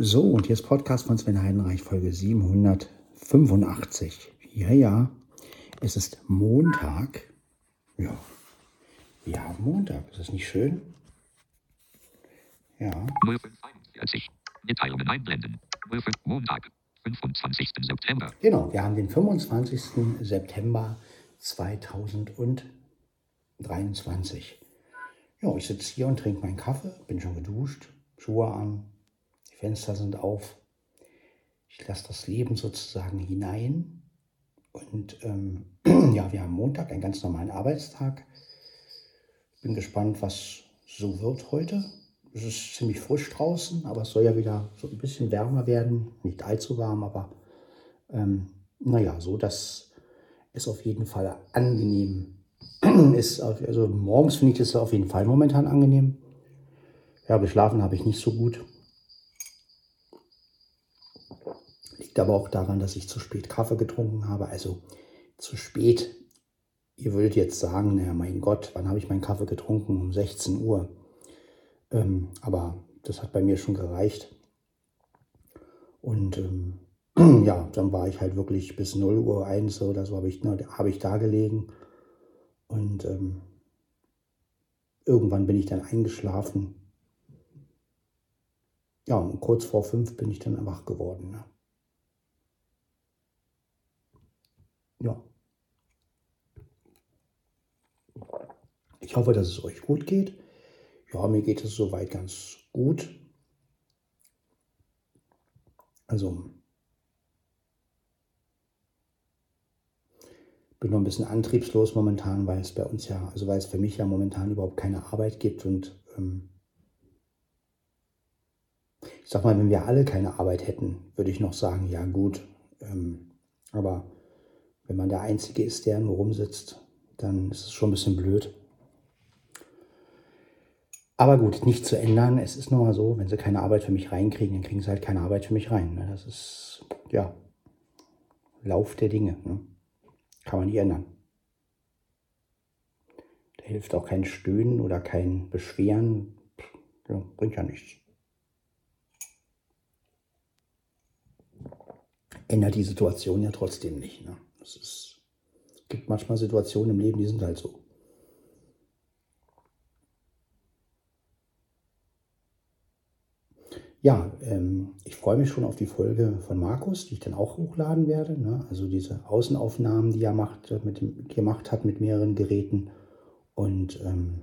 So, und hier ist Podcast von Sven Heidenreich, Folge 785. Ja, ja, es ist Montag. Ja, wir haben Montag. Ist das nicht schön? Ja. 041. Mitteilungen einblenden. 05 Montag, 25. September. Genau, wir haben den 25. September 2023. Ja, ich sitze hier und trinke meinen Kaffee, bin schon geduscht, Schuhe an, Fenster sind auf. Ich lasse das Leben sozusagen hinein. Und ähm, ja, wir haben Montag, einen ganz normalen Arbeitstag. Bin gespannt, was so wird heute. Es ist ziemlich frisch draußen, aber es soll ja wieder so ein bisschen wärmer werden. Nicht allzu warm, aber ähm, naja, so dass es auf jeden Fall angenehm ist. Also morgens finde ich das auf jeden Fall momentan angenehm. Ja, geschlafen habe ich nicht so gut. Liegt aber auch daran, dass ich zu spät Kaffee getrunken habe. Also zu spät. Ihr würdet jetzt sagen, naja, mein Gott, wann habe ich meinen Kaffee getrunken? Um 16 Uhr. Ähm, aber das hat bei mir schon gereicht. Und ähm, ja, dann war ich halt wirklich bis 0 Uhr 1 oder so habe ich, hab ich da gelegen. Und ähm, irgendwann bin ich dann eingeschlafen. Ja, und kurz vor fünf bin ich dann wach geworden. Ne? Ja. Ich hoffe, dass es euch gut geht. Ja, mir geht es soweit ganz gut. Also, bin noch ein bisschen antriebslos momentan, weil es bei uns ja, also weil es für mich ja momentan überhaupt keine Arbeit gibt und ähm, ich sag mal, wenn wir alle keine Arbeit hätten, würde ich noch sagen, ja gut, ähm, aber wenn man der Einzige ist, der nur rumsitzt, dann ist es schon ein bisschen blöd. Aber gut, nicht zu ändern. Es ist nun mal so, wenn sie keine Arbeit für mich reinkriegen, dann kriegen sie halt keine Arbeit für mich rein. Ne? Das ist, ja, Lauf der Dinge. Ne? Kann man nicht ändern. Da hilft auch kein Stöhnen oder kein Beschweren. Ja, bringt ja nichts. Ändert die Situation ja trotzdem nicht. Ne? Es ist, gibt manchmal Situationen im Leben, die sind halt so. Ja, ähm, ich freue mich schon auf die Folge von Markus, die ich dann auch hochladen werde. Ne? Also diese Außenaufnahmen, die er macht, mit dem, gemacht hat mit mehreren Geräten. Und ähm,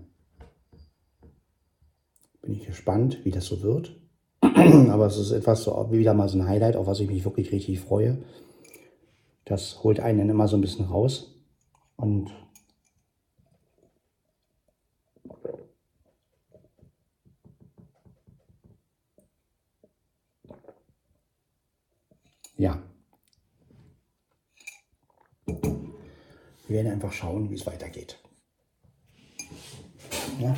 bin ich gespannt, wie das so wird. Aber es ist etwas so wie wieder mal so ein Highlight, auf was ich mich wirklich richtig freue. Das holt einen immer so ein bisschen raus. Und ja. Wir werden einfach schauen, wie es weitergeht. Ja.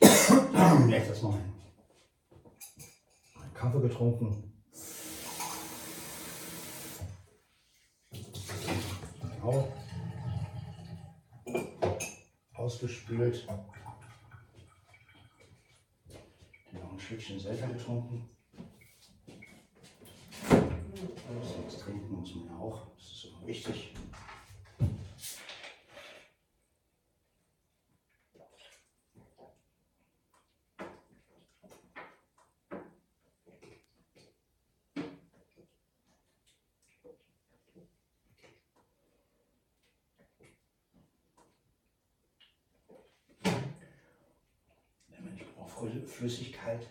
Jetzt erstmal einen Kaffee getrunken. Genau. Ausgespült. Noch ein Stückchen selber getrunken. Das trinken muss man ja auch. Das ist immer wichtig. Ich brauche Flüssigkeit.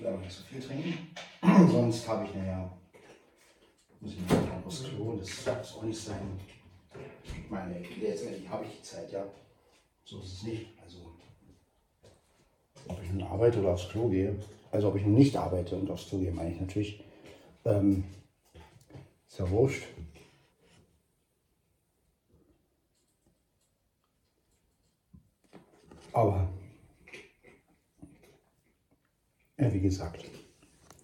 will aber nicht so viel trinken. Sonst habe ich nachher, muss ich nachher aufs Klo, das muss auch nicht sein. Ich meine, letztendlich habe ich die Zeit, ja. So ist es nicht. Also, ob ich nun arbeite oder aufs Klo gehe, also ob ich nun nicht arbeite und aufs Klo gehe, meine ich natürlich. Ähm, ist ja wurscht. Aber Ja, wie gesagt,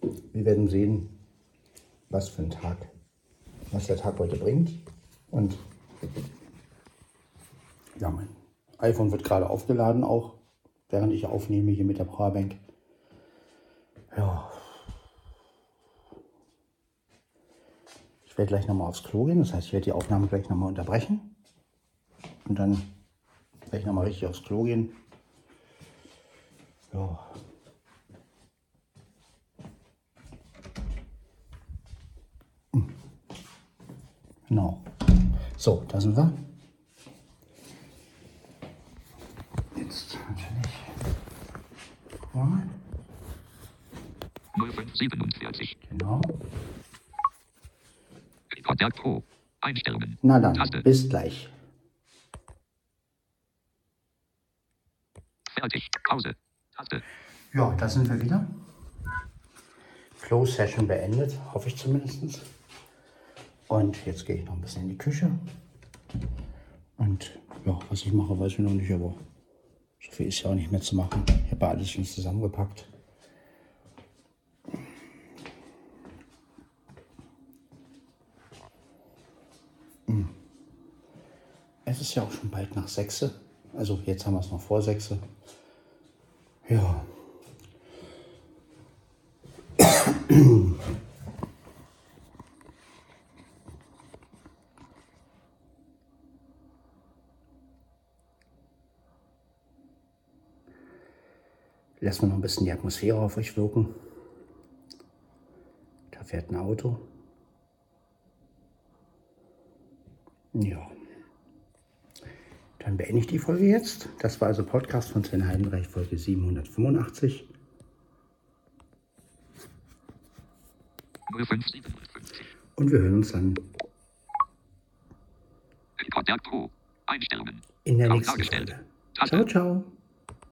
wir werden sehen, was für ein Tag, was der Tag heute bringt. Und ja, mein iPhone wird gerade aufgeladen auch, während ich aufnehme hier mit der Powerbank. Ja. Ich werde gleich nochmal aufs Klo gehen, das heißt, ich werde die Aufnahme gleich nochmal unterbrechen. Und dann werde ich nochmal richtig aufs Klo gehen. Ja. Genau. So, da sind wir. Jetzt natürlich. Ja, 0547. genau. Kontakt Pro. Einstellungen. Na dann, Taste. bis gleich. Fertig. Pause. Taste. Ja, da sind wir wieder. Close Session beendet, hoffe ich zumindest. Und jetzt gehe ich noch ein bisschen in die Küche. Und ja, was ich mache, weiß ich noch nicht, aber so viel ist ja auch nicht mehr zu machen. Ich habe alles schon zusammengepackt. Es ist ja auch schon bald nach sechs. Also jetzt haben wir es noch vor sechs. Ja. Lassen wir noch ein bisschen die Atmosphäre auf euch wirken. Da fährt ein Auto. Ja. Dann beende ich die Folge jetzt. Das war also Podcast von Sven Heidenreich, Folge 785. 0557. Und wir hören uns dann in der nächsten. Folge. Ciao, ciao.